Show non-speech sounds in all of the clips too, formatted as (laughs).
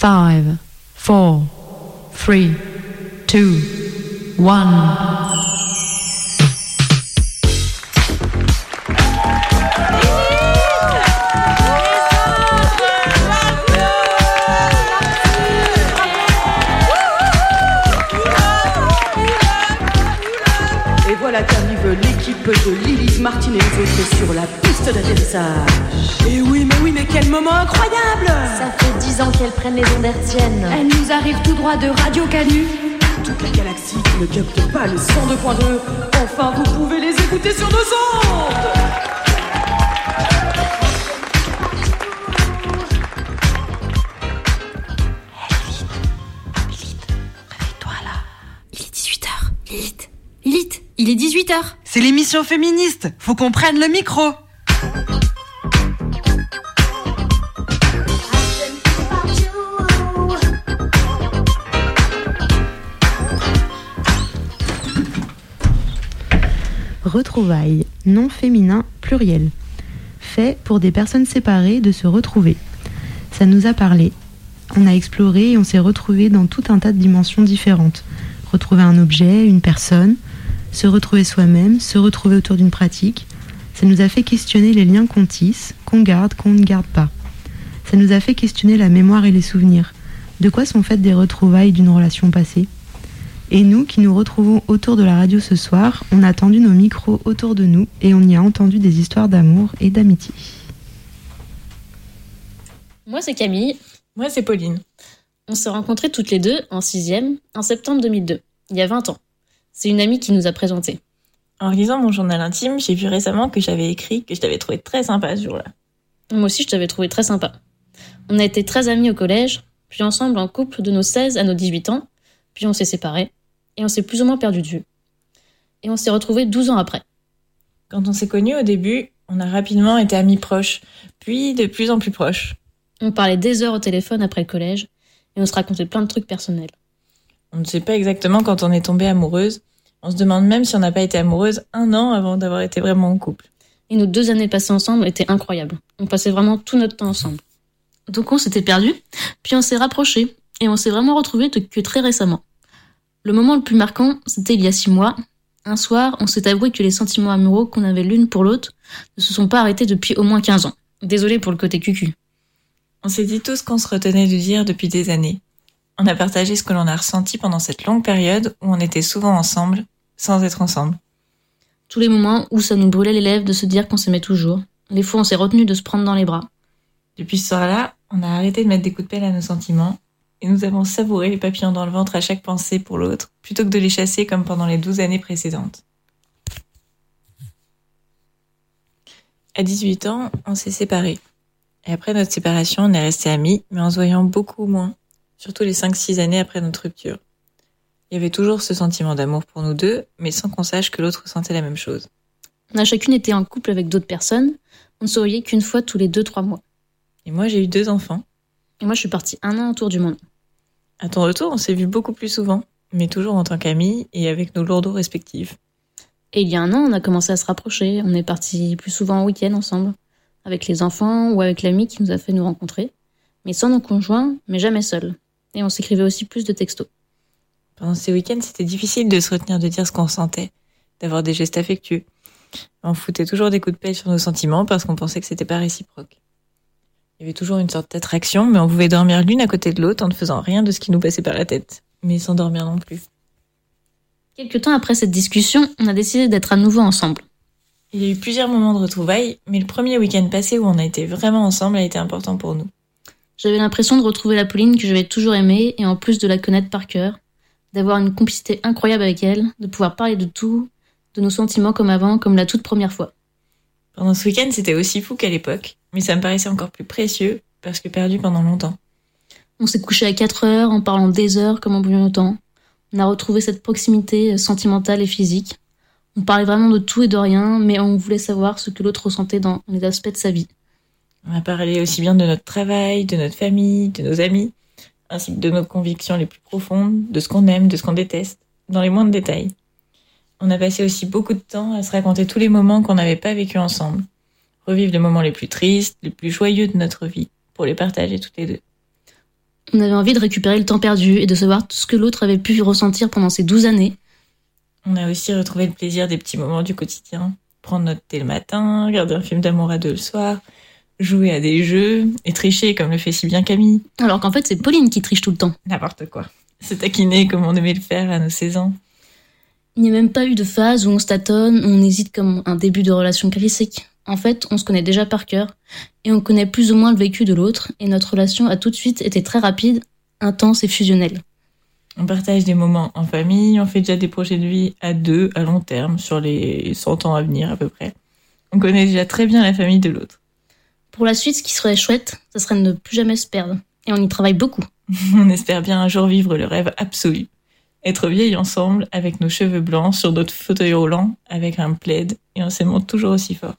5, 4, 3, 2, 1. Et voilà qu'arrive l'équipe de Lilith Martin et les autres sur la piste d'atterrissage. Et oui, mais oui, mais quel moment incroyable Ça fait dix ans qu'elles prennent les ondes hertziennes. Elle nous arrive tout droit de Radio Canu. Toute la galaxie qui ne capte pas le 102.2. Enfin, vous pouvez les écouter sur nos ondes Réveille-toi là. Il est 18h. Lilith. Lilith, il est 18h. C'est l'émission féministe Faut qu'on prenne le micro Retrouvailles, nom féminin pluriel. Fait pour des personnes séparées de se retrouver. Ça nous a parlé. On a exploré et on s'est retrouvé dans tout un tas de dimensions différentes. Retrouver un objet, une personne, se retrouver soi-même, se retrouver autour d'une pratique. Ça nous a fait questionner les liens qu'on tisse, qu'on garde, qu'on ne garde pas. Ça nous a fait questionner la mémoire et les souvenirs. De quoi sont faites des retrouvailles d'une relation passée? Et nous qui nous retrouvons autour de la radio ce soir, on a tendu nos micros autour de nous et on y a entendu des histoires d'amour et d'amitié. Moi, c'est Camille. Moi, c'est Pauline. On s'est rencontrées toutes les deux en sixième, en septembre 2002, il y a 20 ans. C'est une amie qui nous a présentés. En lisant mon journal intime, j'ai vu récemment que j'avais écrit que je t'avais trouvé très sympa ce jour-là. Moi aussi, je t'avais trouvé très sympa. On a été très amis au collège, puis ensemble en couple de nos 16 à nos 18 ans, puis on s'est séparés, et on s'est plus ou moins perdu de vue. Et on s'est retrouvés 12 ans après. Quand on s'est connus au début, on a rapidement été amis proches, puis de plus en plus proches. On parlait des heures au téléphone après le collège, et on se racontait plein de trucs personnels. On ne sait pas exactement quand on est tombé amoureuse. On se demande même si on n'a pas été amoureuse un an avant d'avoir été vraiment en couple. Et nos deux années passées ensemble étaient incroyables. On passait vraiment tout notre temps ensemble. Donc on s'était perdus, puis on s'est rapprochés, et on s'est vraiment retrouvés que très récemment. Le moment le plus marquant, c'était il y a six mois. Un soir, on s'est avoué que les sentiments amoureux qu'on avait l'une pour l'autre ne se sont pas arrêtés depuis au moins 15 ans. Désolé pour le côté cucu. On s'est dit tout ce qu'on se retenait de dire depuis des années. On a partagé ce que l'on a ressenti pendant cette longue période où on était souvent ensemble, sans être ensemble. Tous les moments où ça nous brûlait les lèvres de se dire qu'on s'aimait toujours. Les fois, on s'est retenu de se prendre dans les bras. Depuis ce soir-là, on a arrêté de mettre des coups de pelle à nos sentiments et nous avons savouré les papillons dans le ventre à chaque pensée pour l'autre, plutôt que de les chasser comme pendant les douze années précédentes. À 18 ans, on s'est séparés. Et après notre séparation, on est restés amis, mais en se voyant beaucoup moins, surtout les 5-6 années après notre rupture. Il y avait toujours ce sentiment d'amour pour nous deux, mais sans qu'on sache que l'autre sentait la même chose. On a chacune été en couple avec d'autres personnes. On ne se voyait qu'une fois tous les 2-3 mois. Et moi, j'ai eu deux enfants. Et moi, je suis partie un an autour du monde. À ton retour, on s'est vu beaucoup plus souvent, mais toujours en tant qu'amis et avec nos lourdeaux respectifs. Et il y a un an, on a commencé à se rapprocher. On est partis plus souvent en week-end ensemble, avec les enfants ou avec l'ami qui nous a fait nous rencontrer, mais sans nos conjoints, mais jamais seuls. Et on s'écrivait aussi plus de textos. Pendant ces week-ends, c'était difficile de se retenir de dire ce qu'on sentait, d'avoir des gestes affectueux. On foutait toujours des coups de pelle sur nos sentiments parce qu'on pensait que c'était pas réciproque. Il y avait toujours une sorte d'attraction, mais on pouvait dormir l'une à côté de l'autre en ne faisant rien de ce qui nous passait par la tête, mais sans dormir non plus. Quelque temps après cette discussion, on a décidé d'être à nouveau ensemble. Il y a eu plusieurs moments de retrouvailles, mais le premier week-end passé où on a été vraiment ensemble a été important pour nous. J'avais l'impression de retrouver la Pauline que j'avais toujours aimée et en plus de la connaître par cœur, d'avoir une complicité incroyable avec elle, de pouvoir parler de tout, de nos sentiments comme avant, comme la toute première fois. Pendant ce week-end, c'était aussi fou qu'à l'époque, mais ça me paraissait encore plus précieux parce que perdu pendant longtemps. On s'est couché à 4 heures en parlant des heures comme en bouillon longtemps. On a retrouvé cette proximité sentimentale et physique. On parlait vraiment de tout et de rien, mais on voulait savoir ce que l'autre ressentait dans les aspects de sa vie. On a parlé aussi bien de notre travail, de notre famille, de nos amis, ainsi que de nos convictions les plus profondes, de ce qu'on aime, de ce qu'on déteste, dans les moindres détails. On a passé aussi beaucoup de temps à se raconter tous les moments qu'on n'avait pas vécu ensemble. Revivre les moments les plus tristes, les plus joyeux de notre vie, pour les partager toutes les deux. On avait envie de récupérer le temps perdu et de savoir tout ce que l'autre avait pu ressentir pendant ces douze années. On a aussi retrouvé le plaisir des petits moments du quotidien. Prendre notre thé le matin, regarder un film d'amour à deux le soir, jouer à des jeux et tricher comme le fait si bien Camille. Alors qu'en fait, c'est Pauline qui triche tout le temps. N'importe quoi. Se taquiner comme on aimait le faire à nos 16 ans. Il n'y a même pas eu de phase où on se tâtonne, où on hésite comme un début de relation classique. En fait, on se connaît déjà par cœur et on connaît plus ou moins le vécu de l'autre et notre relation a tout de suite été très rapide, intense et fusionnelle. On partage des moments en famille, on fait déjà des projets de vie à deux, à long terme, sur les 100 ans à venir à peu près. On connaît déjà très bien la famille de l'autre. Pour la suite, ce qui serait chouette, ce serait de ne plus jamais se perdre. Et on y travaille beaucoup. (laughs) on espère bien un jour vivre le rêve absolu. Être vieilles ensemble, avec nos cheveux blancs, sur notre fauteuil roulant, avec un plaid, et on s'aimant toujours aussi fort.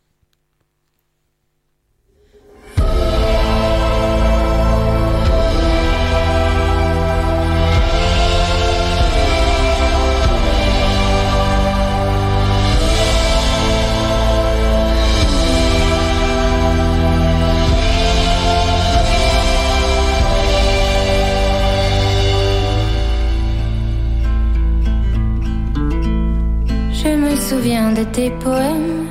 Souviens de tes poèmes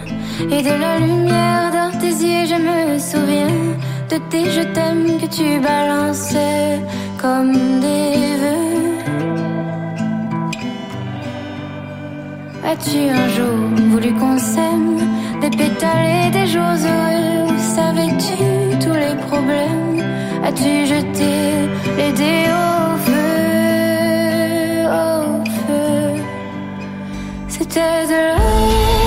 et de la lumière dans tes yeux. Je me souviens de tes je t'aime que tu balançais comme des vœux. As-tu un jour voulu qu'on s'aime, des pétales et des jours heureux? Savais-tu tous les problèmes? As-tu jeté les dés au C'était de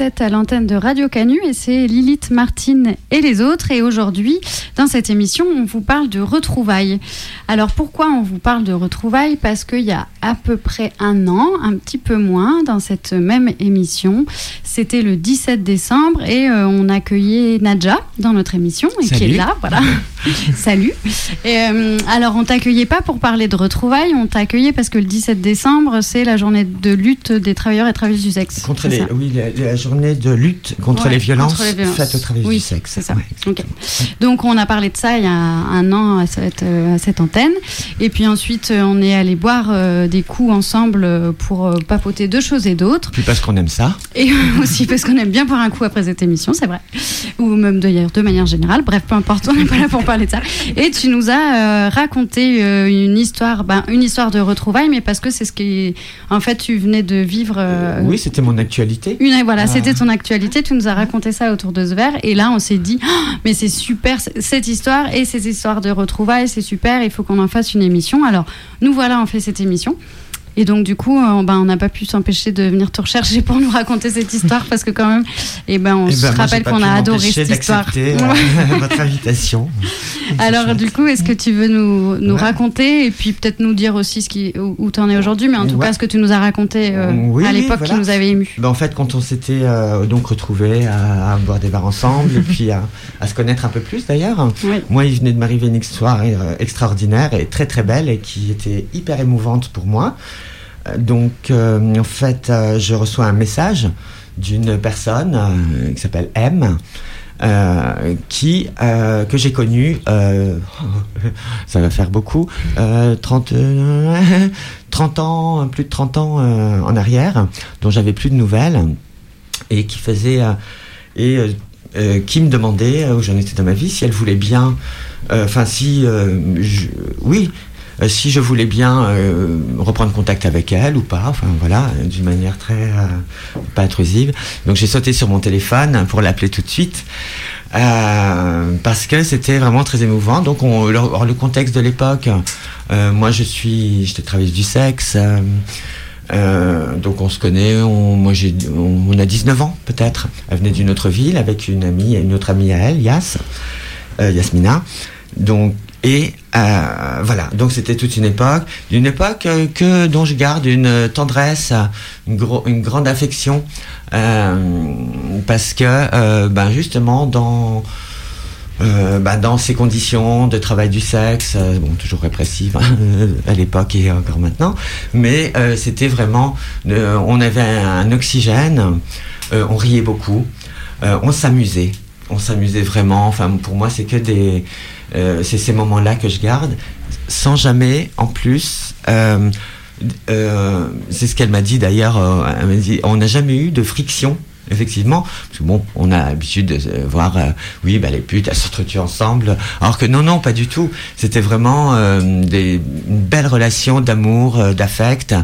Vous êtes à l'antenne de Radio Canu et c'est Lilith, Martine et les autres. Et aujourd'hui, dans cette émission, on vous parle de retrouvailles. Alors pourquoi on vous parle de retrouvailles? Parce qu'il y a à peu près un an, un petit peu moins, dans cette même émission, C'était le 17 décembre et euh, on accueillait Nadja dans notre émission et qui est là, voilà. (laughs) Salut. Et, euh, alors on t'accueillait pas pour parler de retrouvailles, on t'accueillait parce que le 17 décembre c'est la journée de lutte des travailleurs et travailleuses du sexe. Contre les, oui, la, journée de lutte contre, les, violences faites aux travailleurs du sexe. C'est ça. Donc on a parlé de ça il y a un an à cette, à cette antenne et puis ensuite on est allé boire des coups ensemble pour papoter de choses et d'autres. Puis parce qu'on aime ça. Et (laughs) aussi parce qu'on aime bien boire un coup après cette émission, c'est vrai. Ou même d'ailleurs de manière générale. Bref, peu importe, on n'est pas là pour parler de ça. Et tu nous as euh, raconté euh, une histoire, ben, une histoire de retrouvailles, mais parce que c'est ce qui, en fait, tu venais de vivre. Euh, oui, c'était mon actualité. Une, voilà, ah. c'était ton actualité. Tu nous as raconté ça autour de ce verre, et là, on s'est dit, oh, mais c'est super cette histoire et ces histoires de retrouvailles, c'est super. Il faut qu'on en fasse une émission. Alors, nous voilà, on fait cette émission. Et donc, du coup, euh, ben, on n'a pas pu s'empêcher de venir te rechercher pour (laughs) nous raconter cette histoire parce que, quand même, eh ben, on eh se ben, rappelle qu'on a adoré cette histoire. Euh, (laughs) votre invitation. (laughs) Alors, du coup, est-ce que tu veux nous, nous raconter et puis peut-être nous dire aussi ce qui, où, tu en es aujourd'hui, mais en tout cas, ce que tu nous as raconté euh, à l'époque qui nous avait ému ben, En fait, quand on s'était donc retrouvés à, boire des verres ensemble et puis à, à, se connaître un peu plus d'ailleurs, moi, il venait de m'arriver une histoire extraordinaire et très très belle et qui était hyper émouvante pour moi. Donc, euh, en fait, euh, je reçois un message d'une personne euh, qui s'appelle M. qui que j'ai connu (laughs) ça va faire beaucoup 30 30 (laughs) ans plus de 30 ans en arrière dont j'avais plus de nouvelles et qui faisait et qui me demandait où j'en étais dans ma vie si elle voulait bien enfin si oui euh, si je voulais bien euh, reprendre contact avec elle ou pas, enfin voilà, d'une manière très euh, pas intrusive. Donc j'ai sauté sur mon téléphone pour l'appeler tout de suite. parce que c'était vraiment très émouvant. Donc, on, le, contexte de l'époque, moi je suis, j'étais travailleuse du sexe, donc on se connaît, on, moi j'ai, on, a 19 ans peut-être. Elle venait d'une autre ville avec une amie, une autre amie à elle, Yas, Yasmina. Donc et euh, voilà, donc c'était toute une époque, une époque euh, que dont je garde une tendresse, une, grande affection, euh, parce que ben justement dans ben dans ces conditions de travail du sexe, bon toujours répressive hein, (laughs) à l'époque et encore maintenant, mais c'était vraiment, on avait un oxygène, on riait beaucoup, on s'amusait, on s'amusait vraiment. Enfin pour moi c'est que des euh, c'est ces moments-là que je garde, sans jamais, en plus, euh, euh, c'est ce qu'elle m'a dit d'ailleurs, on n'a jamais eu de friction effectivement. Parce que bon, on a l'habitude de voir, oui, bah, les putes, elles s'entretuent ensemble. Alors que non, non, pas du tout. C'était vraiment des, une belle relation d'amour, d'affect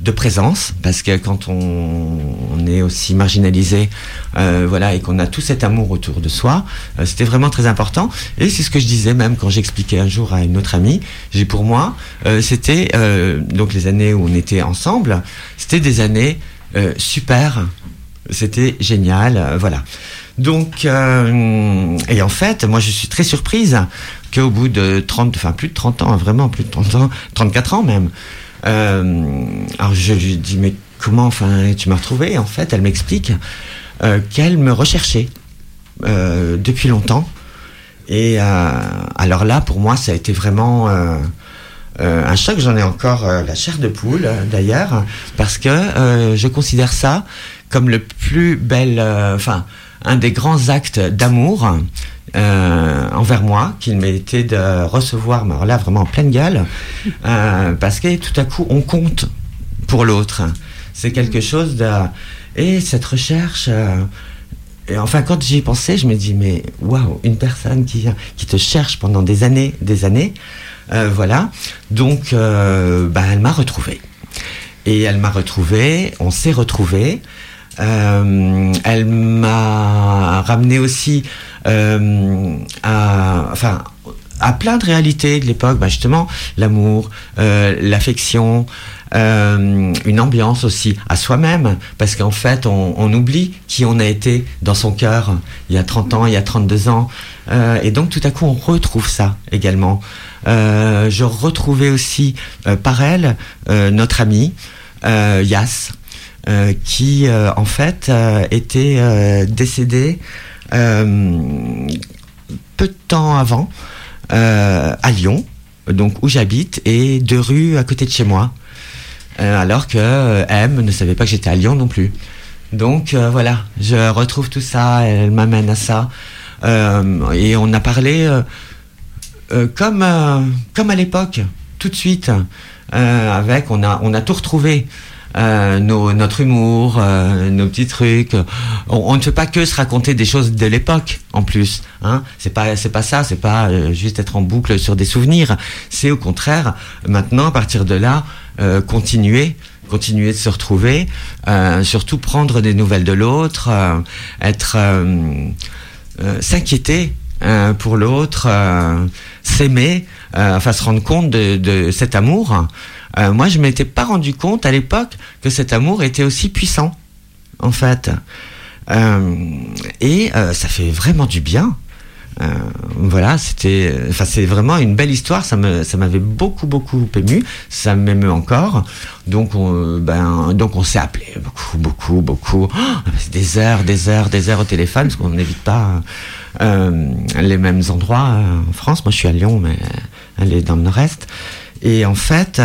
de présence, parce que quand on, est aussi marginalisé, euh, voilà, et qu'on a tout cet amour autour de soi, euh, c'était vraiment très important. Et c'est ce que je disais même quand j'expliquais un jour à une autre amie. J'ai pour moi, euh, c'était donc les années où on était ensemble, c'était des années super, c'était génial, voilà. Donc, et en fait, moi je suis très surprise qu'au bout de 30, enfin plus de 30 ans, vraiment plus de 30 ans, 34 ans même, euh, alors je lui dis mais comment enfin tu m'as retrouvé En fait, elle m'explique euh, qu'elle me recherchait euh, depuis longtemps. Et alors là, pour moi, ça a été vraiment un choc. J'en ai encore la chair de poule, d'ailleurs, parce que je considère ça comme le plus bel, enfin, un des grands actes d'amour euh, envers moi qu'il m'était de recevoir, mais alors là vraiment en pleine gueule, euh, parce que tout à coup on compte pour l'autre. C'est quelque chose de... Et cette recherche... Euh, et enfin, quand j'y pensais, je me dis, mais waouh, une personne qui, qui te cherche pendant des années, des années, voilà. Donc, bah, elle m'a retrouvé. Et elle m'a retrouvé, on s'est retrouvé. Elle m'a ramené aussi euh, à, enfin, à plein de réalités de l'époque, bah justement l'amour, euh, l'affection, euh, une ambiance aussi à soi-même, parce qu'en fait on, on, oublie qui on a été dans son cœur il y a 30 ans, il y a 32 ans, euh, et donc tout à coup on retrouve ça également. Euh, je retrouvais aussi par elle notre amie Yas, qui en fait était décédé peu de temps avant à Lyon, donc où j'habite, et deux rues à côté de chez moi. alors que M ne savait pas que j'étais à Lyon non plus. Donc voilà, je retrouve tout ça, elle m'amène à ça. et on a parlé comme, comme à l'époque, tout de suite. Euh, avec, on a, on a tout retrouvé. Euh, notre humour, euh, nos petits trucs. On, ne fait pas que se raconter des choses de l'époque, en plus. Hein. C'est pas, c'est pas ça. C'est pas juste être en boucle sur des souvenirs. C'est au contraire, maintenant, à partir de là, continuer continuer de se retrouver, surtout prendre des nouvelles de l'autre, être s'inquiéter pour l'autre, s'aimer, euh, enfin se rendre compte de, cet amour. Euh, moi, je m'étais pas rendu compte à l'époque que cet amour était aussi puissant, en fait. Euh, et ça fait vraiment du bien. Voilà, c'était, enfin, c'est vraiment une belle histoire. Ça me, ça m'avait beaucoup, beaucoup ému. Ça m'émeut encore. Donc, on, ben, donc on s'est appelé beaucoup, beaucoup, beaucoup. Oh, des heures, des heures, des heures au téléphone, parce qu'on n'évite pas les mêmes endroits en France. Moi, je suis à Lyon, mais elle est dans le nord-est. Et en fait,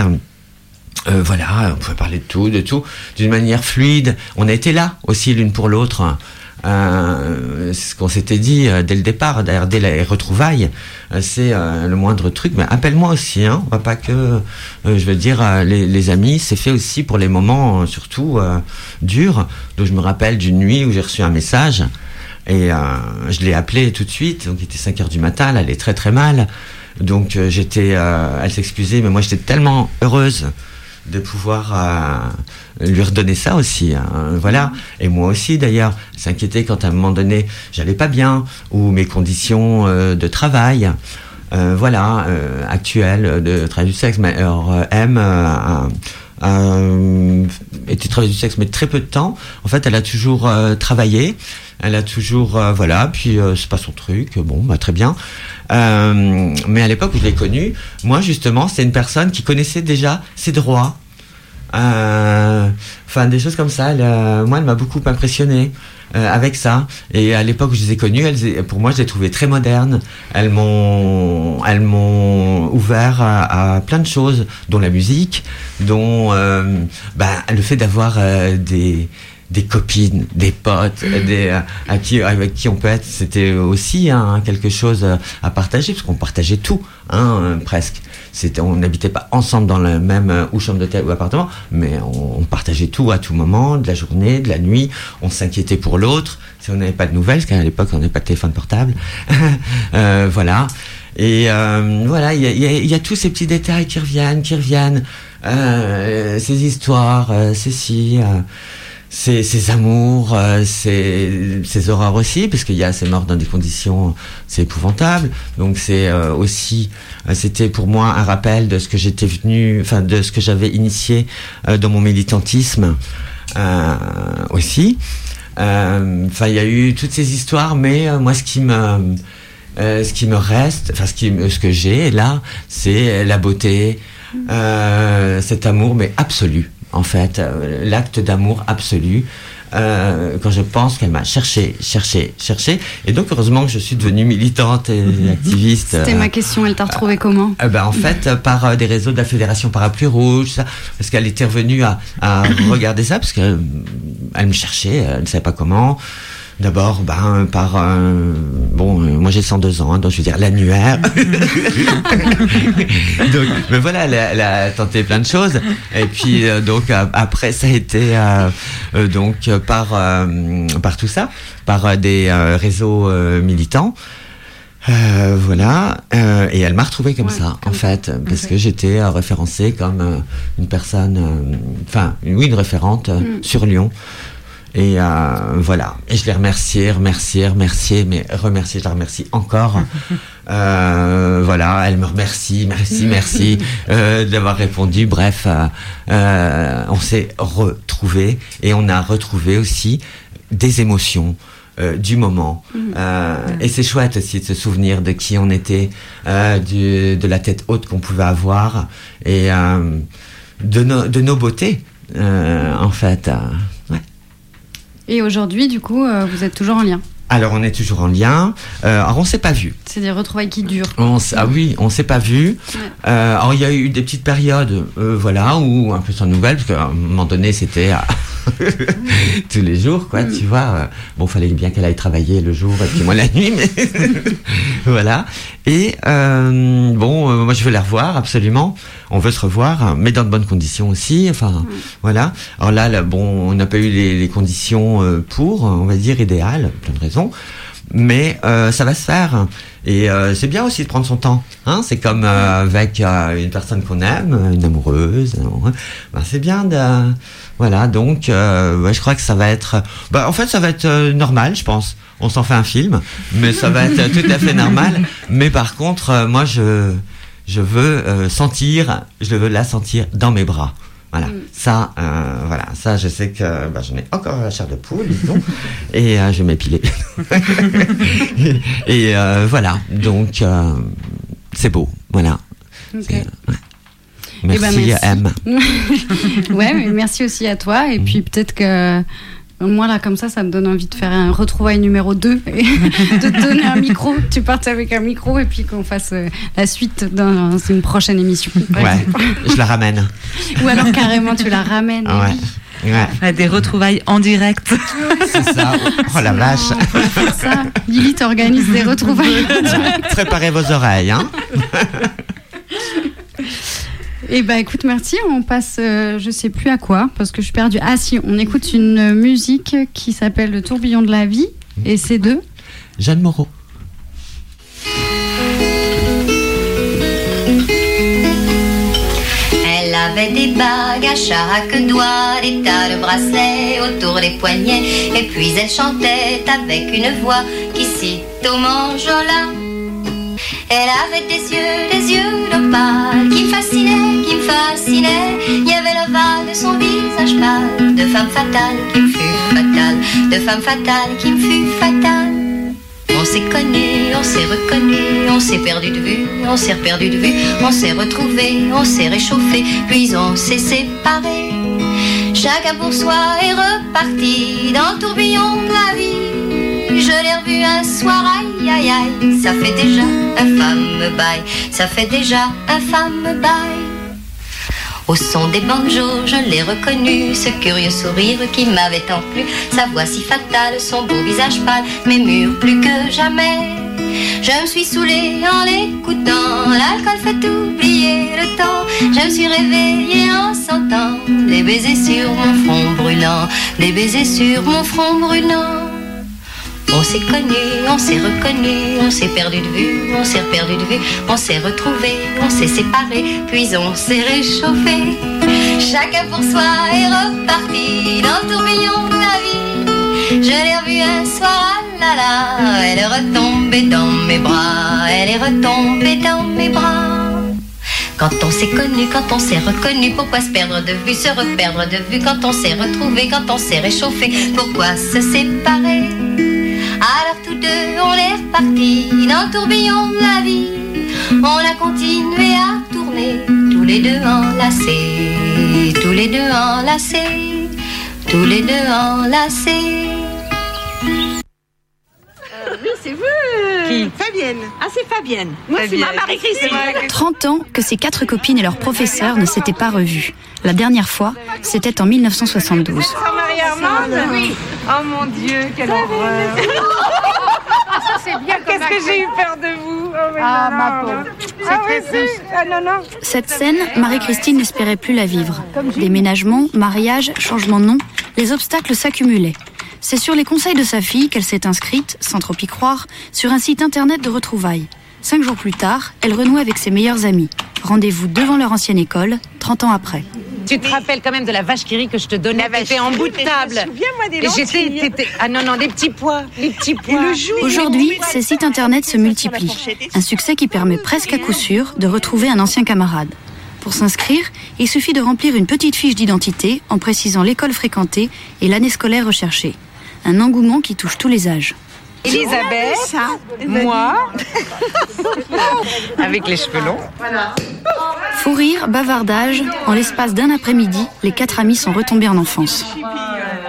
euh, voilà, on pouvait parler de tout, de tout, d'une manière fluide. On a été là aussi l'une pour l'autre. Euh, ce qu'on s'était dit euh, dès le départ, d'ailleurs dès les retrouvailles, c'est le moindre truc. Mais appelle-moi aussi, hein. On va pas que, je veux dire, les, amis, c'est fait aussi pour les moments surtout durs. Donc je me rappelle d'une nuit où j'ai reçu un message et je l'ai appelé tout de suite. Donc il était 5 heures du matin, elle allait très très mal. Donc euh, j'étais, euh, elle s'excusait, mais moi j'étais tellement heureuse de pouvoir euh, lui redonner ça aussi. Hein, voilà. Et moi aussi d'ailleurs, s'inquiéter quand à un moment donné j'allais pas bien ou mes conditions de travail. voilà, actuelles de travail du sexe. Mais alors, M a, été travail du sexe, mais très peu de temps. En fait, elle a toujours travaillé. Elle a toujours, voilà, puis c'est pas son truc. Bon, bah, très bien. Euh, mais à l'époque où je l'ai connue, moi justement, c'est une personne qui connaissait déjà ses droits. Euh, enfin, des choses comme ça. Moi, elle m'a beaucoup impressionné. Euh, avec ça. Et à l'époque où je les ai connues, pour moi, je les trouvais très modernes. Elles m'ont, elles m'ont ouvert à, plein de choses, dont la musique, dont bah, le fait d'avoir des des copines, des potes, des, euh, à qui, avec qui on peut être. C'était aussi hein, quelque chose à partager, parce qu'on partageait tout, hein, presque. C'était, on n'habitait pas ensemble dans le même euh, ou chambre d'hôtel ou appartement, mais on, partageait tout à tout moment, de la journée, de la nuit. On s'inquiétait pour l'autre. Si on n'avait pas de nouvelles, parce qu'à l'époque on n'avait pas de téléphone portable, (laughs) euh, voilà. Et voilà, il y, y a, tous ces petits détails qui reviennent, qui reviennent, ces histoires, ceci ses, amours, euh, ses, horreurs aussi, parce qu'il y a ces morts dans des conditions, c'est épouvantable. Donc c'est euh, aussi, euh, c'était pour moi un rappel de ce que j'étais venu, enfin de ce que j'avais initié dans mon militantisme aussi. Enfin, il y a eu toutes ces histoires, mais moi, ce qui me, ce qui me reste, enfin ce ce que j'ai là, c'est la beauté, cet amour, mais absolu en fait, euh, l'acte d'amour absolu. Euh, quand je pense qu'elle m'a cherché, cherché, cherché. Et donc, heureusement que je suis devenue militante et mhm. activiste. C'était ma question, elle t'a retrouvée comment euh, ben, En fait, par des réseaux de la Fédération Parapluie Rouge, ça, parce qu'elle était revenue à, à regarder ça, parce qu'elle me cherchait, elle ne savait pas comment. D'abord, ben, par bon, euh, moi j'ai 102 ans, hein, donc je veux dire l'annuaire. (laughs) donc, mais voilà, elle, a tenté plein de choses. Et puis euh, donc après, ça a été euh, donc par par tout ça, par des réseaux militants. voilà, et elle m'a retrouvé comme ça, en fait, parce que j'étais référencée comme une personne, enfin, oui, une référente mm. sur Lyon. Et euh, voilà. Et je les remercie, remercier, remercier, mais remercier, je la remercie encore. (laughs) Euh, voilà, elle me remercie, merci, merci euh, d'avoir répondu. Bref, euh, on s'est retrouvés et on a retrouvé aussi des émotions. du moment. Mhm. et c'est chouette aussi de se souvenir de qui on était, du, de la tête haute qu'on pouvait avoir et de, de nos beautés, en fait. Et aujourd'hui, du coup, euh, vous êtes toujours en lien Alors, on est toujours en lien. Euh, alors, on s'est pas vu. C'est des retrouvailles qui durent. On ah oui, on s'est pas vu. Euh, alors, il y a eu des petites périodes, euh, voilà, où un peu sans nouvelles, parce qu'à un moment donné, c'était (laughs) tous les jours, quoi, tu vois. Bon, fallait bien qu'elle aille travailler le jour et puis moi la nuit, mais (laughs) voilà. Et euh, bon, euh, moi je veux la revoir absolument. On veut se revoir, mais dans de bonnes conditions aussi. Enfin, voilà. Alors là, là, bon, on n'a pas eu les, les conditions euh, pour, on va dire idéales, plein de raisons. Mais euh, ça va se faire. Et euh, c'est bien aussi de prendre son temps. Hein c'est comme euh, avec une personne qu'on aime, une amoureuse. amoureux. Ben, c'est bien de... Voilà, donc euh, ouais, je crois que ça va être... Bah, en fait, ça va être euh, normal, je pense. On s'en fait un film, mais ça va être (laughs) tout à fait normal. Mais par contre, euh, moi, je, je veux euh, sentir, je veux la sentir dans mes bras. Voilà, ça, euh, voilà, ça, je sais que bah, j'en ai encore la chair de poule, disons, et euh, je vais m'épiler. (laughs) et euh, voilà, donc euh, c'est beau, voilà. Ok. Eh ben, Merci, M. (laughs) ouais, mais merci aussi à toi. Et puis peut-être que moi, là, comme ça, ça me donne envie de faire un retrouvaille numéro 2 et (laughs) de te donner un micro. Tu partes avec un micro et puis qu'on fasse euh, la suite dans une prochaine émission. Ouais, je la ramène. Ou alors carrément, tu la ramènes. Ouais. Ouais, Des retrouvailles en direct. c'est ça. Oh la vache. C'est ça. Lily t'organise des retrouvailles. Préparez vos oreilles, hein. Et bah écoute, merci. On passe, euh, je sais plus à quoi, parce que je suis perdue. Ah si, on écoute une musique qui s'appelle Le tourbillon de la vie, et c'est de. Jeanne Moreau. Elle avait des bagues à chaque doigt, des tas de bracelets autour des poignets, et puis elle chantait avec une voix qui cite au manjola. Elle avait des yeux, des yeux d'opale qui me fascinaient, qui me fascinaient. Il y avait l'ovale de son visage pâle, de femme fatale qui me fut fatale, de femme fatale qui me fut fatale. On s'est connus, on s'est reconnus, on s'est perdu de vue, on s'est perdu de vue, on s'est retrouvés, on s'est réchauffé, puis on s'est séparés. Chacun pour soi est reparti dans le tourbillon de la vie. L'ai revu un soir, aïe aïe aïe, ça fait déjà un femme bail, ça fait déjà un femme bail. Au son des banjos, je l'ai reconnu, ce curieux sourire qui m'avait tant plu, sa voix si fatale, son beau visage pâle, m'émure plus que jamais. Je me suis saoulée en l'écoutant, l'alcool fait oublier le temps. Je me suis réveillée en sentant des baisers sur mon front brûlant, des baisers sur mon front brûlant. On s'est connus, on s'est reconnus, on s'est perdu de vue, on s'est perdu de vue, on s'est retrouvés, on s'est séparés, puis on s'est réchauffé. Chacun pour soi est reparti dans le tourbillon de la vie. Je l'ai revue un soir, ah là là, elle est retombée dans mes bras, elle est retombée dans mes bras. Quand on s'est connu, quand on s'est reconnu, pourquoi se perdre de vue, se reperdre de vue, quand on s'est retrouvé, quand on s'est réchauffé, pourquoi se séparer Alors tous deux, on est repartis dans le tourbillon de la vie. On a continué à tourner, tous les deux enlacés, tous les deux enlacés, tous les deux enlacés. C'est vous Qui Fabienne. Ah, c'est Fabienne. Moi, c'est ma Marie-Christine. 30 ans que ces quatre copines et leurs professeurs ne s'étaient pas revues. La dernière fois, c'était en 1972. Marie-Armande Oui. Oh mon Dieu, quelle horreur. (laughs) Bien Qu'est-ce que j'ai eu peur de vous oh, Ah, non, ma pauvre. Ah très oui, si. Ah non, non. Cette scène, Marie-Christine n'espérait plus la vivre. Déménagement, mariage, changement de nom, les obstacles s'accumulaient. C'est sur les conseils de sa fille qu'elle s'est inscrite, sans trop y croire, sur un site internet de retrouvailles. Cinq jours plus tard, elle renoue avec ses meilleurs amis. Rendez-vous devant leur ancienne école, 30 ans après. Tu te rappelles quand même de la vache qui rit que je te donnais T'étais en bout de table. Souviens-moi des Et j'étais- lentilles. t'étais- Ah non, non, des petits pois. Les petits pois. Aujourd'hui, ces sites internet se multiplient. Un succès qui permet presque à coup sûr de retrouver un ancien camarade. Pour s'inscrire, il suffit de remplir une petite fiche d'identité en précisant l'école fréquentée et l'année scolaire recherchée. Un engouement qui touche tous les âges. Elisabeth, moi, (laughs) avec les cheveux longs. Fou rire, bavardage, en l'espace d'un après-midi, les quatre amis sont retombés en enfance.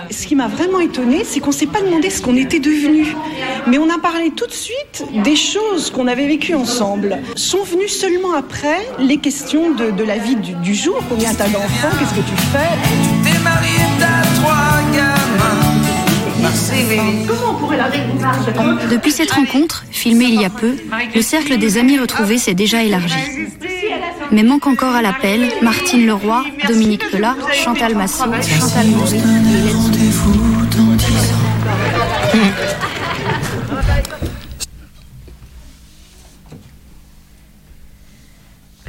ce qui m'a vraiment étonnée, c'est qu'on s'est pas demandé ce qu'on était devenus. Mais on a parlé tout de suite des choses qu'on avait vécues ensemble. Sont venues seulement après les questions de, de la vie du, du jour. Combien t'as d'enfants? Qu'est-ce que tu fais? T'es marié. Comment on pourrait la récupérer Depuis cette rencontre, filmée il y a peu, le cercle des amis retrouvés s'est déjà élargi. Mais manque encore à l'appel Martine Leroy, Dominique Pelat, Chantal Massot, Chantal Soulier.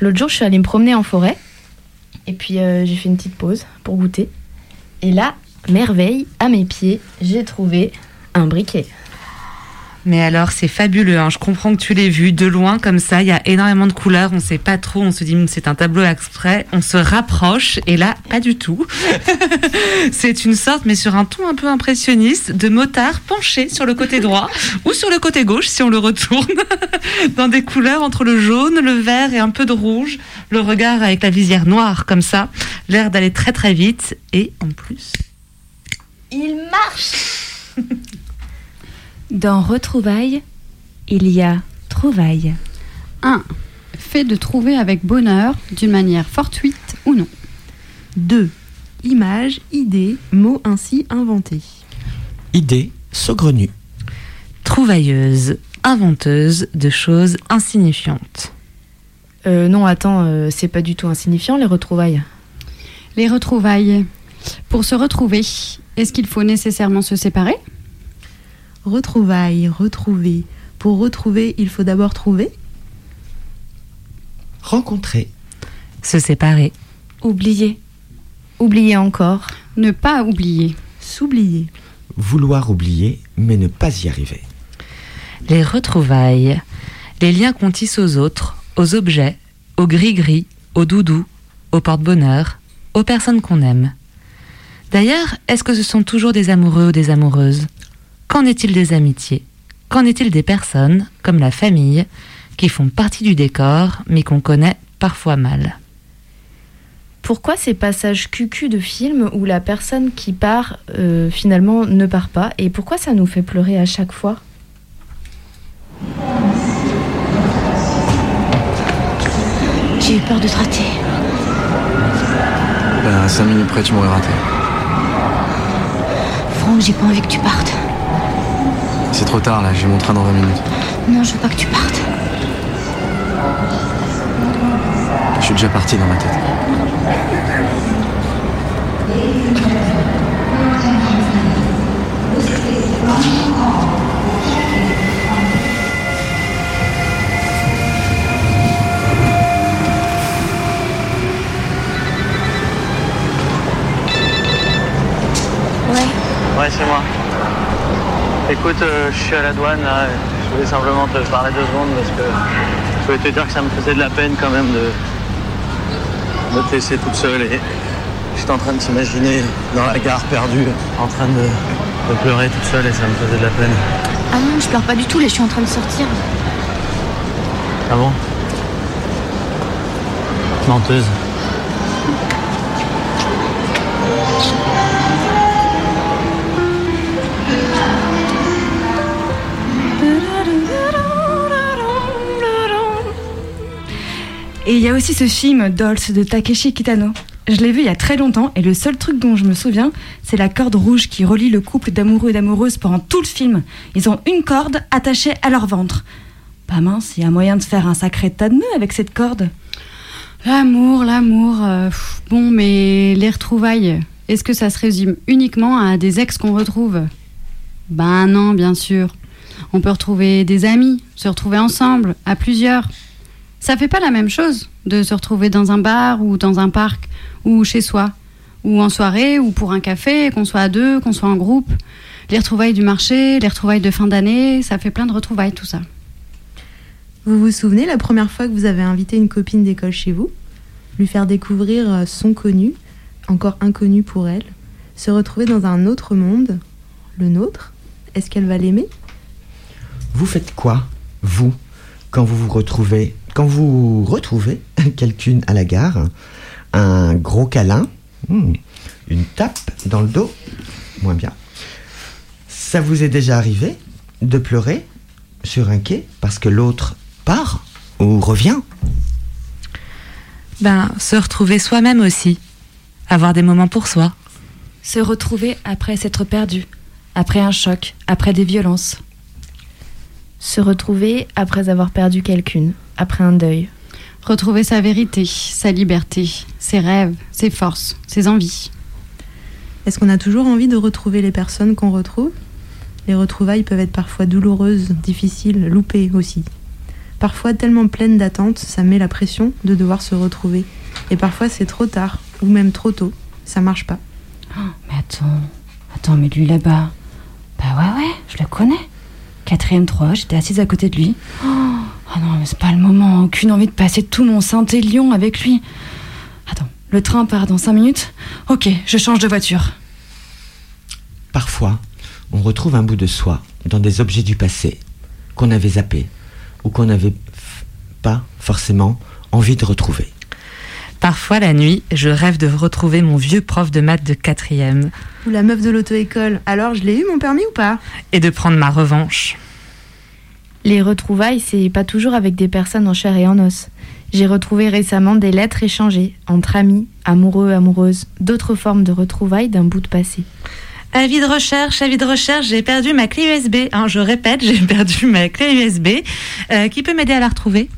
L'autre jour, je suis allée me promener en forêt. Et puis, euh, j'ai fait une petite pause pour goûter. Et là, merveille, à mes pieds, j'ai trouvé un briquet. Mais alors, c'est fabuleux. hein. Je comprends que tu l'aies vu de loin comme ça. Il y a énormément de couleurs. On sait pas trop. On se dit, c'est un tableau exprès. On se rapproche. Et là, pas du tout. (laughs) c'est une sorte, mais sur un ton un peu impressionniste, de motard penché sur le côté droit (laughs) ou sur le côté gauche si on le retourne. (laughs) Dans des couleurs entre le jaune, le vert et un peu de rouge. Le regard avec la visière noire comme ça. L'air d'aller très très vite. Et en plus. Il marche (laughs) Dans Retrouvailles, il y a Trouvailles. 1. Fait de trouver avec bonheur, d'une manière fortuite ou non. 2. Image, idée, mot ainsi inventé. Idée saugrenue. Trouvailleuse, inventeuse de choses insignifiantes. Euh, non, attends, euh, c'est pas du tout insignifiant les retrouvailles. Les retrouvailles. Pour se retrouver, est-ce qu'il faut nécessairement se séparer? Retrouvailles, retrouver. Pour retrouver, il faut d'abord trouver. Rencontrer. Se séparer. Oublier. Oublier encore. Ne pas oublier. S'oublier. Vouloir oublier, mais ne pas y arriver. Les retrouvailles. Les liens qu'on tisse aux autres, aux objets, aux gris-gris, aux doudous, au porte-bonheur, aux personnes qu'on aime. D'ailleurs, est-ce que ce sont toujours des amoureux ou des amoureuses? Qu'en est-il des amitiés? Qu'en est-il des personnes, comme la famille, qui font partie du décor, mais qu'on connaît parfois mal? Pourquoi ces passages cucu de film où la personne qui part euh, finalement ne part pas? Et pourquoi ça nous fait pleurer à chaque fois? J'ai eu peur de te rater. Ben, 5 minutes près, tu m'aurais raté. J'ai pas envie que tu partes. C'est trop tard là, j'ai mon train dans 20 minutes. Non, je veux pas que tu partes. Je suis déjà parti dans ma tête. Ouais, c'est moi. Écoute, euh, je suis à la douane là. Je voulais simplement te parler deux secondes parce que je voulais te dire que ça me faisait de la peine quand même de, de te laisser toute seule et j'étais en train de t'imaginer dans la gare perdue, en train de, de pleurer toute seule et ça me faisait de la peine. Ah non, je pleure pas du tout, là, je suis en train de sortir. Ah bon? Menteuse. Et il y a aussi ce film Dolls de Takeshi Kitano. Je l'ai vu il y a très longtemps et le seul truc dont je me souviens, c'est la corde rouge qui relie le couple d'amoureux et d'amoureuses pendant tout le film. Ils ont une corde attachée à leur ventre. Pas mince, il y a moyen de faire un sacré tas de nœuds avec cette corde. L'amour, l'amour. euh, bon, mais les retrouvailles, est-ce que ça se résume uniquement à des ex qu'on retrouve? Ben non, bien sûr. On peut retrouver des amis, se retrouver ensemble, à plusieurs. Ça fait pas la même chose de se retrouver dans un bar ou dans un parc ou chez soi, ou en soirée ou pour un café, qu'on soit à deux, qu'on soit en groupe. Les retrouvailles du marché, les retrouvailles de fin d'année, ça fait plein de retrouvailles tout ça. Vous vous souvenez la première fois que vous avez invité une copine d'école chez vous? Lui faire découvrir euh, son connu, encore inconnu pour elle, se retrouver dans un autre monde, le nôtre? Est-ce qu'elle va l'aimer? Vous faites quoi, vous, quand vous vous retrouvez, quand vous retrouvez (laughs) quelqu'une à la gare, un gros câlin, hmm, une tape dans le dos, moins bien. Ça vous est déjà arrivé de pleurer sur un quai parce que l'autre part ou revient? Ben, se retrouver soi-même aussi. Avoir des moments pour soi. Se retrouver après s'être perdu, après un choc, après des violences. Se retrouver après avoir perdu quelqu'une, après un deuil. Retrouver sa vérité, sa liberté, ses rêves, ses forces, ses envies. Est-ce qu'on a toujours envie de retrouver les personnes qu'on retrouve? Les retrouvailles peuvent être parfois douloureuses, difficiles, loupées aussi. Parfois tellement pleines d'attentes, ça met la pression de devoir se retrouver. Et parfois c'est trop tard, ou même trop tôt. Ça marche pas. Oh, mais attends, attends, mais lui là-bas. Bah ouais, ouais, je le connais. Quatrième 3, j'étais assise à côté de lui. Oh, oh non, mais c'est pas le moment. Aucune envie de passer tout mon Saint-Élion avec lui. Attends, le train part dans 5 minutes Ok, je change de voiture. Parfois, on retrouve un bout de soi dans des objets du passé qu'on avait zappés ou qu'on n'avait pas forcément envie de retrouver. Parfois, la nuit, je rêve de retrouver mon vieux prof de maths de quatrième Ou la meuf de l'auto-école. Alors, je l'ai eu mon permis ou pas? Et de prendre ma revanche. Les retrouvailles, c'est pas toujours avec des personnes en chair et en os. J'ai retrouvé récemment des lettres échangées entre amis, amoureux, amoureuses, d'autres formes de retrouvailles d'un bout de passé. Avis de recherche, avis de recherche, j'ai perdu ma clé USB. Hein, je répète, j'ai (laughs) perdu ma clé USB. Euh, qui peut m'aider à la retrouver?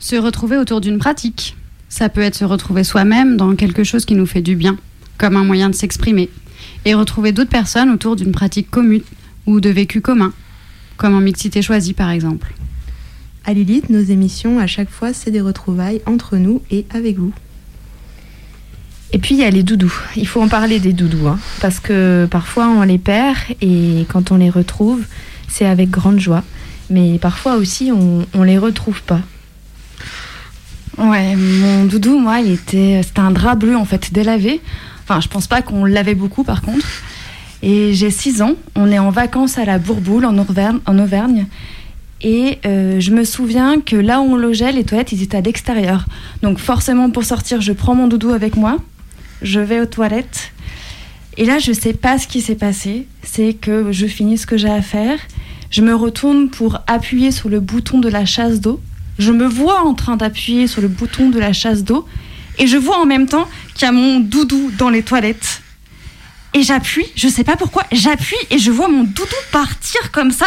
Se retrouver autour d'une pratique. Ça peut être se retrouver soi-même dans quelque chose qui nous fait du bien, comme un moyen de s'exprimer. Et retrouver d'autres personnes autour d'une pratique commune ou de vécu commun, comme en mixité choisie par exemple. À Lilith, nos émissions, à chaque fois, c'est des retrouvailles entre nous et avec vous. Et puis il y a les doudous. Il faut en parler des doudous, hein, parce que parfois on les perd et quand on les retrouve, c'est avec grande joie. Mais parfois aussi on, on les retrouve pas. Ouais, mon doudou, moi, il était, c'était un drap bleu en fait, délavé. Enfin, je pense pas qu'on lavait beaucoup par contre. Et j'ai 6 ans, on est en vacances à la Bourboule en Auvergne. En Auvergne et euh, je me souviens que là où on logeait, les toilettes, ils étaient à l'extérieur. Donc forcément, pour sortir, je prends mon doudou avec moi. Je vais aux toilettes. Et là, je sais pas ce qui s'est passé. C'est que je finis ce que j'ai à faire. Je me retourne pour appuyer sur le bouton de la chasse d'eau. Je me vois en train d'appuyer sur le bouton de la chasse d'eau. Et je vois en même temps qu'il y a mon doudou dans les toilettes. Et j'appuie, je sais pas pourquoi, j'appuie et je vois mon doudou partir comme ça.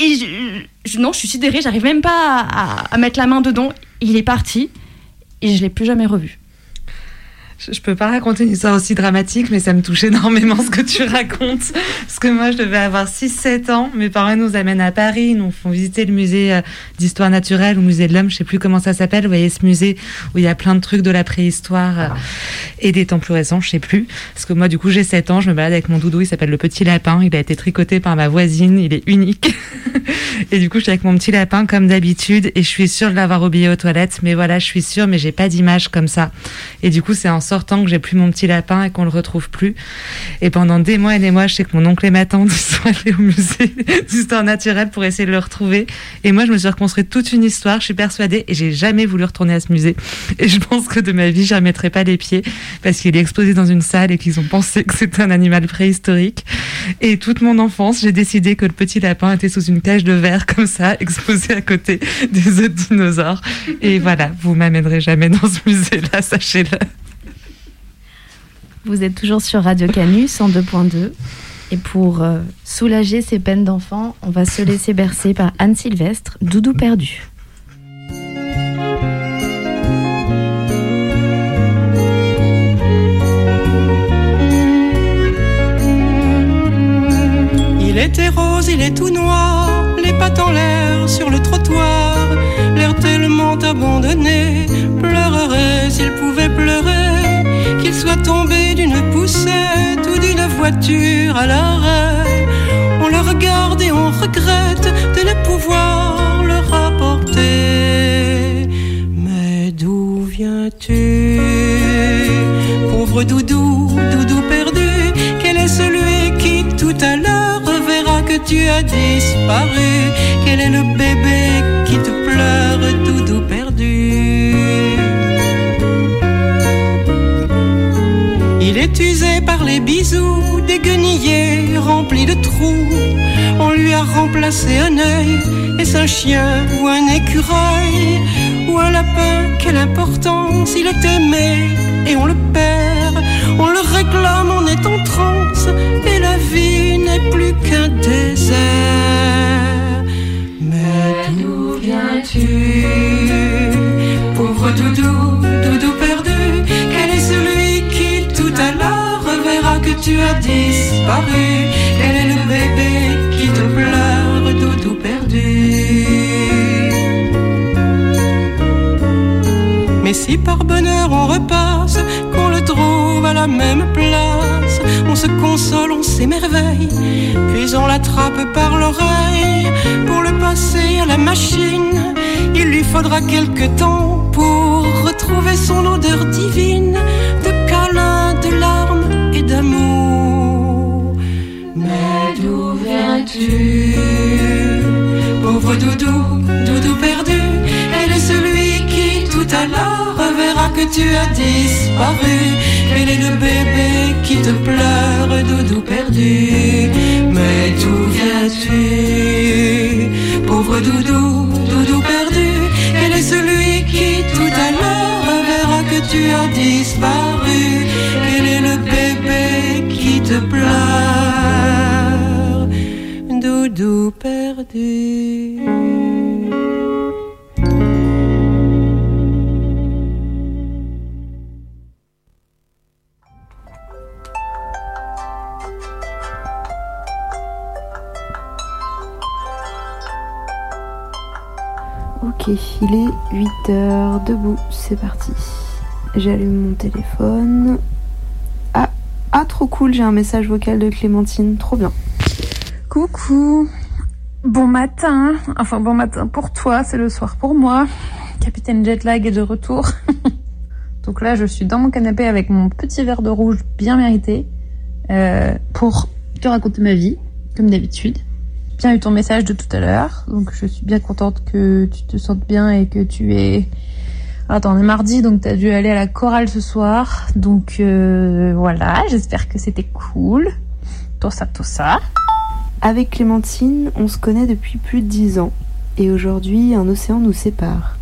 Et je, je- non, je suis sidérée, j'arrive même pas à, à- mettre la main dedans. Il est parti et je l'ai plus jamais revu. Je, peux pas raconter une histoire aussi dramatique, mais ça me touche énormément ce que tu (laughs) racontes. Parce que moi, je devais avoir 6-7 ans. Mes parents nous amènent à Paris, ils nous font visiter le musée euh, d'histoire naturelle ou musée de l'homme, je sais plus comment ça s'appelle. Vous voyez ce musée où il y a plein de trucs de la préhistoire euh, et des temps plus récents, je sais plus. Parce que moi, du coup, j'ai 7 ans, je me balade avec mon doudou, il s'appelle le petit lapin. Il a été tricoté par ma voisine, il est unique. (laughs) et du coup, je suis avec mon petit lapin comme d'habitude et je suis sûre de l'avoir oublié aux toilettes. Mais voilà, je suis sûre, mais j'ai pas d'image comme ça. Et du coup, c'est en sortant que j'ai plus mon petit lapin et qu'on le retrouve plus. Et pendant des mois et des mois, je sais que mon oncle et ma tante (laughs) sont allés au musée d'histoire naturelle pour essayer de le retrouver. Et moi, je me suis reconstruite toute une histoire, je suis persuadée, et j'ai jamais voulu retourner à ce musée. Et je pense que de ma vie, j'y remettrai pas les pieds parce qu'il est exposé dans une salle et qu'ils ont pensé que c'était un animal préhistorique. Et toute mon enfance, j'ai décidé que le petit lapin était sous une cage de verre comme ça, exposé à côté des autres dinosaures. Et voilà, vous m'amènerez jamais dans ce musée-là, sachez-le. Vous êtes toujours sur Radio Canu 102.2 et pour euh, soulager ces peines d'enfant, on va se laisser bercer par Anne Sylvestre, Doudou perdu. Il était rose, il est tout noir, les pattes en l'air sur le trottoir, l'air tellement abandonné, pleurerait s'il pouvait pleurer, soit tombé d'une poussette ou d'une voiture à l'arrêt. On le regarde et on regrette de ne pouvoir le rapporter. Mais d'où viens-tu Pauvre doudou, doudou perdu, quel est celui qui tout à l'heure verra que tu as disparu? Quel est le bébé qui te pleure, doudou perdu? Les bisous des guenillers remplis de trous. On lui a remplacé un œil, est-ce un chien ou un écureuil ou un lapin Quelle importance il est aimé et on le perd. On le réclame, on est en transe et la vie n'est plus qu'un désert. Mais d'où viens-tu Pauvre doudou? Tu as disparu. Quel est le bébé qui te pleure, doudou perdu. Mais si par bonheur on repasse, qu'on le trouve à la même place, on se console, on s'émerveille, puis on l'attrape par l'oreille. Pour le passer à la machine. Il lui faudra quelque temps pour retrouver son odeur divine pauvre doudou, doudou perdu Elle est celui qui tout à l'heure verra que tu as disparu. Quel est le bébé qui te pleure, doudou perdu. Mais d'où viens-tu, pauvre doudou, doudou perdu Quel est celui qui tout à l'heure verra que tu as disparu. Quel est le bébé qui te pleure, Ok, il est 8 heures, debout, c'est parti. J'allume mon téléphone. Ah, ah, trop cool, j'ai un message vocal de Clémentine, trop bien. Coucou. Bon matin. Enfin, bon matin pour toi, c'est le soir pour moi. Capitaine Jetlag est de retour. (laughs) Donc là, je suis dans mon canapé avec mon petit verre de rouge bien mérité euh, pour te raconter ma vie, comme d'habitude. Bien eu ton message de tout à l'heure, donc je suis bien contente que tu te sentes bien et que tu es... Attends, on est mardi, donc t'as dû aller à la chorale ce soir. Donc euh, voilà, j'espère que c'était cool. Tout ça, tout ça. Avec Clémentine, on se connaît depuis plus de 10 ans. Et aujourd'hui, un océan nous sépare.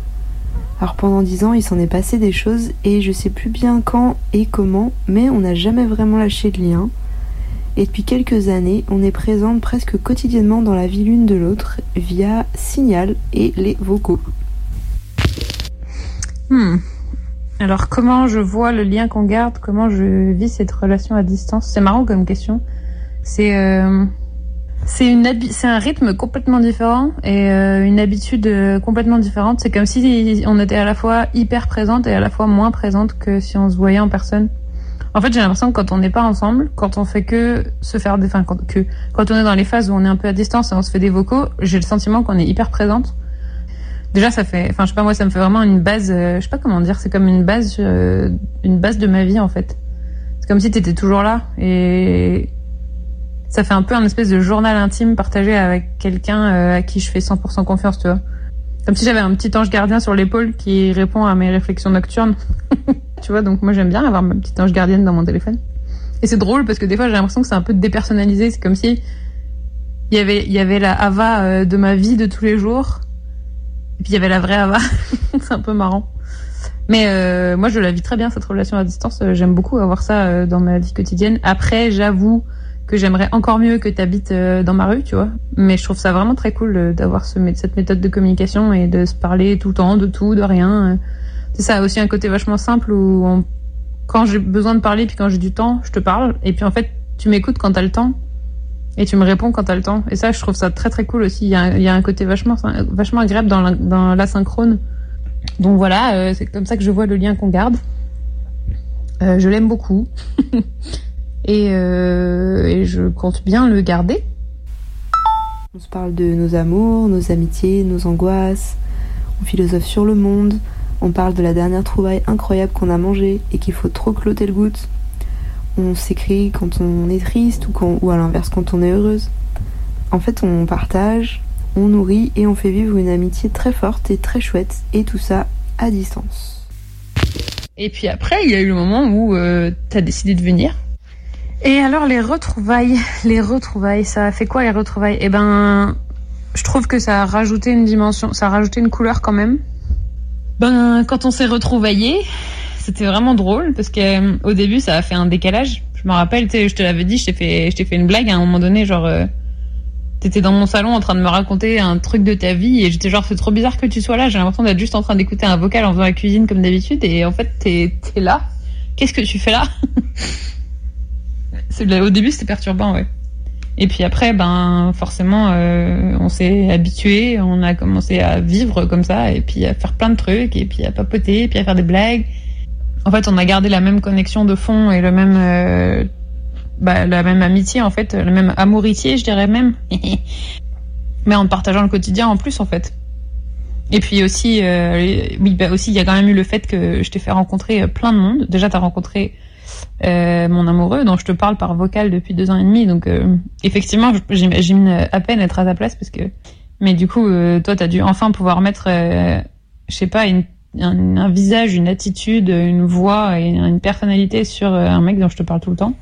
Alors pendant 10 ans, il s'en est passé des choses et je sais plus bien quand et comment, mais on n'a jamais vraiment lâché le lien. Et depuis quelques années, on est présente presque quotidiennement dans la vie l'une de l'autre via Signal et les vocaux. Hmm. Alors comment je vois le lien qu'on garde, comment je vis cette relation à distance? C'est marrant comme question. C'est euh, c'est une c'est un rythme complètement différent et euh, une habitude euh, complètement différente. C'est comme si on était à la fois hyper présente et à la fois moins présente que si on se voyait en personne. En fait, j'ai l'impression que quand on n'est pas ensemble, quand on fait que se faire des, enfin, que, quand on est dans les phases où on est un peu à distance et on se fait des vocaux, j'ai le sentiment qu'on est hyper présente. Déjà, ça fait, enfin, je sais pas moi, ça me fait vraiment une base, euh, je sais pas comment dire, c'est comme une base, euh, une base de ma vie en fait. C'est comme si t'étais toujours là et ça fait un peu un espèce de journal intime partagé avec quelqu'un euh, à qui je fais 100% confiance, tu vois. Comme si j'avais un petit ange gardien sur l'épaule qui répond à mes réflexions nocturnes. (laughs) tu vois, donc moi j'aime bien avoir ma petite ange gardienne dans mon téléphone. Et c'est drôle parce que des fois j'ai l'impression que c'est un peu dépersonnalisé. C'est comme si il y avait, y avait la Ava euh, de ma vie de tous les jours. Et puis il y avait la vraie Ava. (laughs) c'est un peu marrant. Mais euh, moi je la vis très bien cette relation à distance. J'aime beaucoup avoir ça dans ma vie quotidienne. Après, j'avoue que j'aimerais encore mieux que tu habites dans ma rue, tu vois. Mais je trouve ça vraiment très cool euh, d'avoir cette méthode de communication et de se parler tout le temps, de tout, de rien. Euh, C'est ça aussi un côté vachement simple où quand j'ai besoin de parler puis quand j'ai du temps, je te parle. Et puis en fait, tu m'écoutes quand t'as le temps et tu me réponds quand t'as le temps. Et ça, je trouve ça très très cool aussi. Il y a, un- côté vachement, vachement agréable dans la- l'asynchrone. Donc voilà, euh, c'est comme ça que je vois le lien qu'on garde. Euh, je l'aime beaucoup. (laughs) et, euh, et je compte bien le garder. On se parle de nos amours, nos amitiés, nos angoisses. On philosophe sur le monde. On parle de la dernière trouvaille incroyable qu'on a mangée et qu'il faut trop cloter le goutte. On s'écrit quand on est triste ou, quand, ou à l'inverse quand on est heureuse. En fait, on partage, on nourrit et on fait vivre une amitié très forte et très chouette. Et tout ça à distance. Et puis après, il y a eu le moment où euh, t'as décidé de venir. Et alors les retrouvailles, les retrouvailles, ça a fait quoi les retrouvailles? Eh ben, je trouve que ça a rajouté une dimension, ça a rajouté une couleur quand même. Ben, quand on s'est retrouvaillés, c'était vraiment drôle parce que euh, au début ça a fait un décalage. Je me rappelle, je te l'avais dit, je t'ai fait, je t'ai fait une blague à un moment donné, genre. euh, T'étais dans mon salon en train de me raconter un truc de ta vie et j'étais genre c'est trop bizarre que tu sois là. J'ai l'impression d'être juste en train d'écouter un vocal en faisant la cuisine comme d'habitude et en fait t'es t'es là. Qu'est-ce que tu fais là? (laughs) Au début c'était perturbant ouais. Et puis après ben forcément euh, on s'est habitué, on a commencé à vivre comme ça et puis à faire plein de trucs et puis à papoter et puis à faire des blagues. En fait on a gardé la même connexion de fond et le même euh, bah, la même amitié en fait, le même amouritié, je dirais même. (laughs) Mais en partageant le quotidien en plus en fait. Et puis aussi, euh, oui, bah aussi, il y a quand même eu le fait que je t'ai fait rencontrer plein de monde. Déjà, t'as rencontré euh, mon amoureux, dont je te parle par vocal depuis deux ans et demi. Donc, euh, effectivement, j'imagine à peine être à ta place parce que. Mais du coup, euh, toi, t'as dû enfin pouvoir mettre, euh, je sais pas, un, visage, une attitude, une voix et une personnalité sur euh, un mec dont je te parle tout le temps.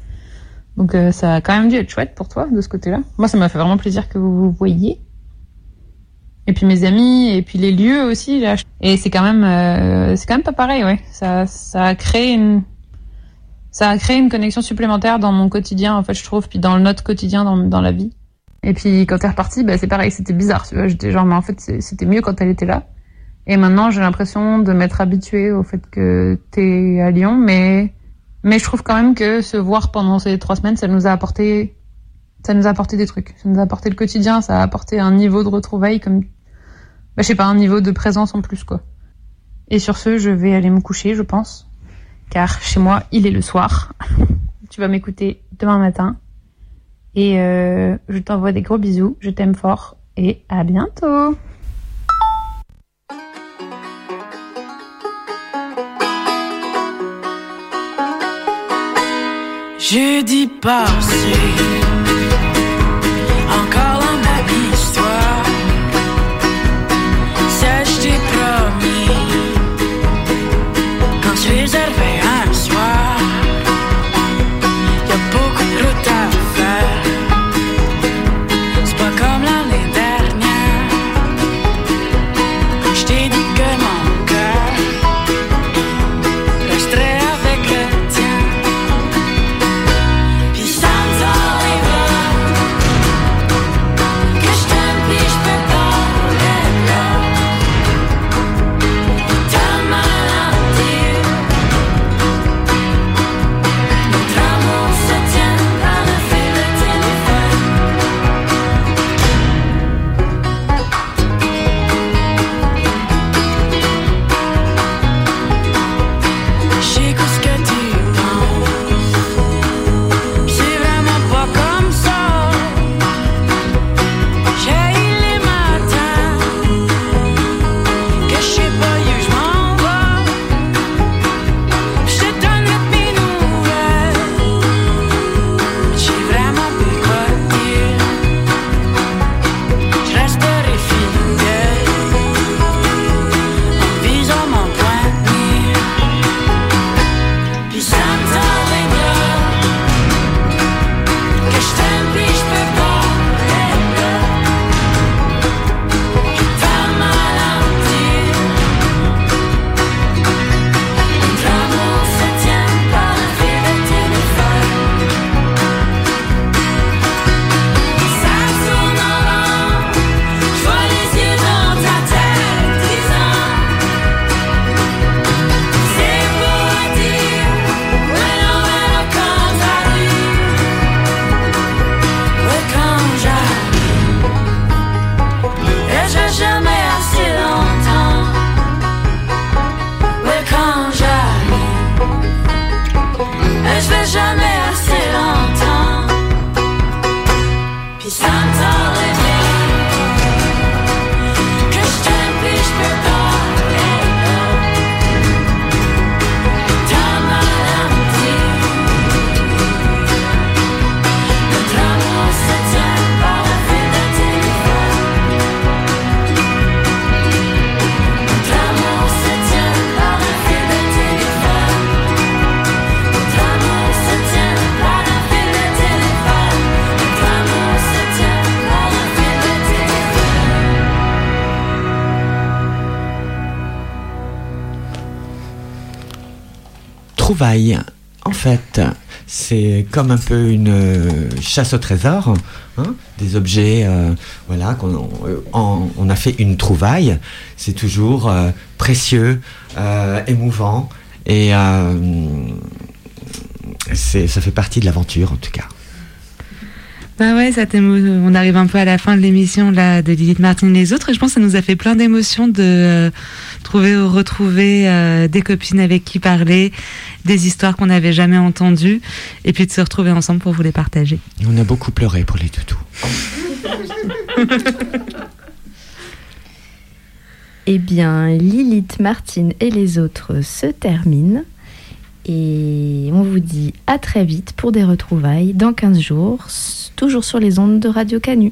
Donc euh, ça a quand même dû être chouette pour toi de ce côté-là. Moi, ça m'a fait vraiment plaisir que vous vous voyiez. Et puis mes amis, et puis les lieux aussi. Et c'est quand même, euh, c'est quand même pas pareil, ouais. Ça, ça a créé une, ça a créé une connexion supplémentaire dans mon quotidien, en fait, je trouve, puis dans notre quotidien, dans, dans la vie. Et puis quand t'es reparti, bah c'est pareil, c'était bizarre, tu vois. J'étais genre, mais en fait, c'était mieux quand elle était là. Et maintenant, j'ai l'impression de m'être habituée au fait que t'es à Lyon, mais mais je trouve quand même que se voir pendant ces trois semaines, ça nous a apporté, ça nous a apporté des trucs. Ça nous a apporté le quotidien, ça a apporté un niveau de retrouvailles comme, bah, je sais pas, un niveau de présence en plus, quoi. Et sur ce, je vais aller me coucher, je pense. Car chez moi, il est le soir. (laughs) tu vas m'écouter demain matin. Et euh, je t'envoie des gros bisous, je t'aime fort et à bientôt. Jeudi passé, En fait, c'est comme un peu une chasse au trésor, hein, des objets, euh, voilà, qu'on euh, on a fait une trouvaille. C'est toujours euh, précieux, émouvant, et ça fait partie de l'aventure en tout cas. Bah ouais, ça on arrive un peu à la fin de l'émission là de Lilith Martin et les autres et je pense que ça nous a fait plein d'émotions de trouver ou retrouver euh, des copines avec qui parler, des histoires qu'on n'avait jamais entendues et puis de se retrouver ensemble pour vous les partager. On a beaucoup pleuré pour les toutous. (laughs) Eh bien, Lilith, Martine et les autres se terminent. Et on vous dit à très vite pour des retrouvailles dans 15 jours, toujours sur les ondes de Radio Canu.